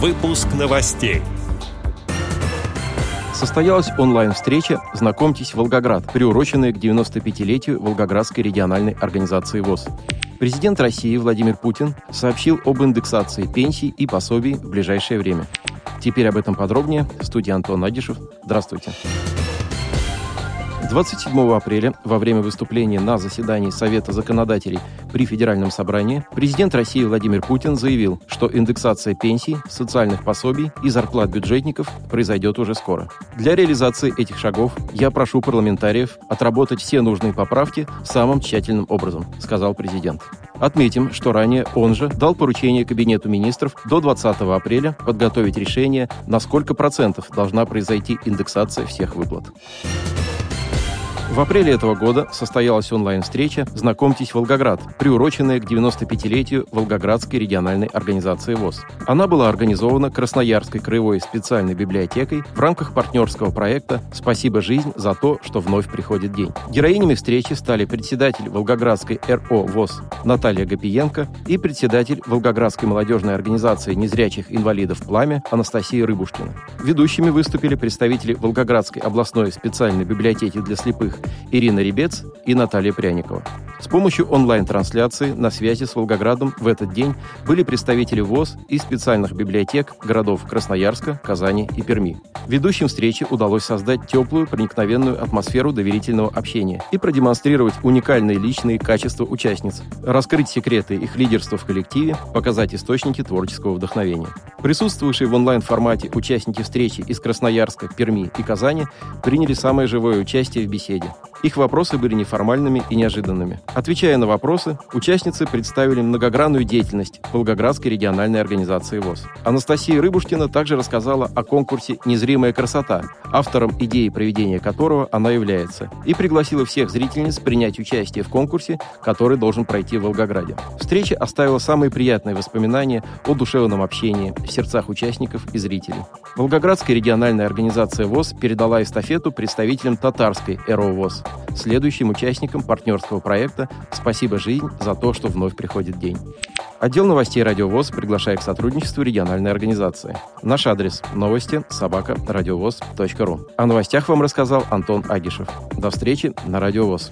Выпуск новостей. Состоялась онлайн-встреча «Знакомьтесь, Волгоград», приуроченная к 95-летию Волгоградской региональной организации ВОЗ. Президент России Владимир Путин сообщил об индексации пенсий и пособий в ближайшее время. Теперь об этом подробнее. В студии Антон Агишев. Здравствуйте. Здравствуйте. 27 апреля во время выступления на заседании Совета законодателей при Федеральном собрании президент России Владимир Путин заявил, что индексация пенсий, социальных пособий и зарплат бюджетников произойдет уже скоро. Для реализации этих шагов я прошу парламентариев отработать все нужные поправки самым тщательным образом, сказал президент. Отметим, что ранее он же дал поручение Кабинету министров до 20 апреля подготовить решение, на сколько процентов должна произойти индексация всех выплат. В апреле этого года состоялась онлайн-встреча «Знакомьтесь, Волгоград», приуроченная к 95-летию Волгоградской региональной организации ВОЗ. Она была организована Красноярской краевой специальной библиотекой в рамках партнерского проекта «Спасибо, жизнь, за то, что вновь приходит день». Героинями встречи стали председатель Волгоградской РО ВОЗ Наталья Гапиенко и председатель Волгоградской молодежной организации незрячих инвалидов «Пламя» Анастасия Рыбушкина. Ведущими выступили представители Волгоградской областной специальной библиотеки для слепых Ирина Ребец и Наталья Пряникова. С помощью онлайн-трансляции на связи с Волгоградом в этот день были представители ВОЗ и специальных библиотек городов Красноярска, Казани и Перми. Ведущим встречи удалось создать теплую, проникновенную атмосферу доверительного общения и продемонстрировать уникальные личные качества участниц, раскрыть секреты их лидерства в коллективе, показать источники творческого вдохновения. Присутствовавшие в онлайн-формате участники встречи из Красноярска, Перми и Казани приняли самое живое участие в беседе. Их вопросы были неформальными и неожиданными. Отвечая на вопросы, участницы представили многогранную деятельность Волгоградской региональной организации ВОЗ. Анастасия Рыбушкина также рассказала о конкурсе «Незримая красота», автором идеи проведения которого она является, и пригласила всех зрительниц принять участие в конкурсе, который должен пройти в Волгограде. Встреча оставила самые приятные воспоминания о душевном общении в сердцах участников и зрителей. Волгоградская региональная организация ВОЗ передала эстафету представителям татарской РО ВОЗ следующим участникам партнерского проекта «Спасибо, жизнь» за то, что вновь приходит день. Отдел новостей «Радиовоз» приглашает к сотрудничеству региональной организации. Наш адрес – новости собака ру. О новостях вам рассказал Антон Агишев. До встречи на «Радиовоз».